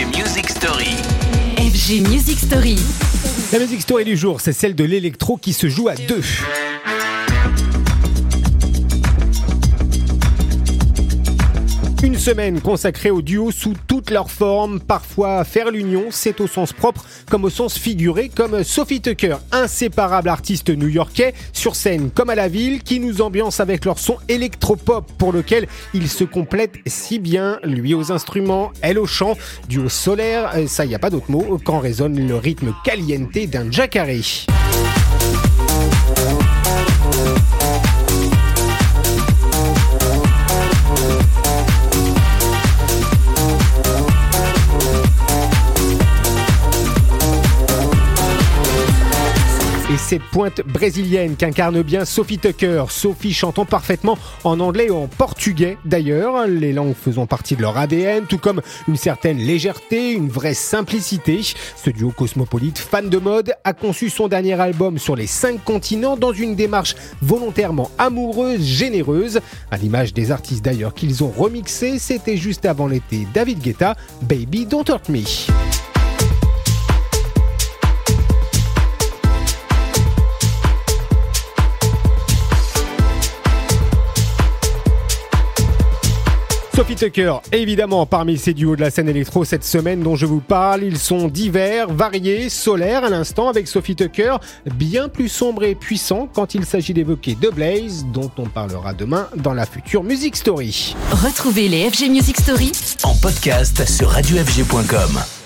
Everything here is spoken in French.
FG Music Story. FG Music Story. La musique story du jour, c'est celle de l'électro qui se joue à deux. Semaine consacrée au duo sous toutes leurs formes. Parfois, faire l'union, c'est au sens propre comme au sens figuré, comme Sophie Tucker, inséparable artiste new-yorkais, sur scène comme à la ville, qui nous ambiance avec leur son électropop pour lequel ils se complètent si bien, lui aux instruments, elle au chant, duo solaire, euh, ça y a pas d'autre mot, quand résonne le rythme caliente d'un jacare. Et ces pointes brésiliennes qu'incarne bien Sophie Tucker. Sophie chantant parfaitement en anglais et en portugais d'ailleurs, les langues faisant partie de leur ADN, tout comme une certaine légèreté, une vraie simplicité. Ce duo cosmopolite, fan de mode, a conçu son dernier album sur les cinq continents dans une démarche volontairement amoureuse, généreuse, à l'image des artistes d'ailleurs qu'ils ont remixé, c'était juste avant l'été David Guetta, Baby Don't Hurt Me. Sophie Tucker, évidemment, parmi ces duos de la scène électro cette semaine dont je vous parle, ils sont divers, variés, solaires à l'instant avec Sophie Tucker, bien plus sombre et puissant quand il s'agit d'évoquer The Blaze, dont on parlera demain dans la future Music Story. Retrouvez les FG Music Story En podcast sur radiofg.com.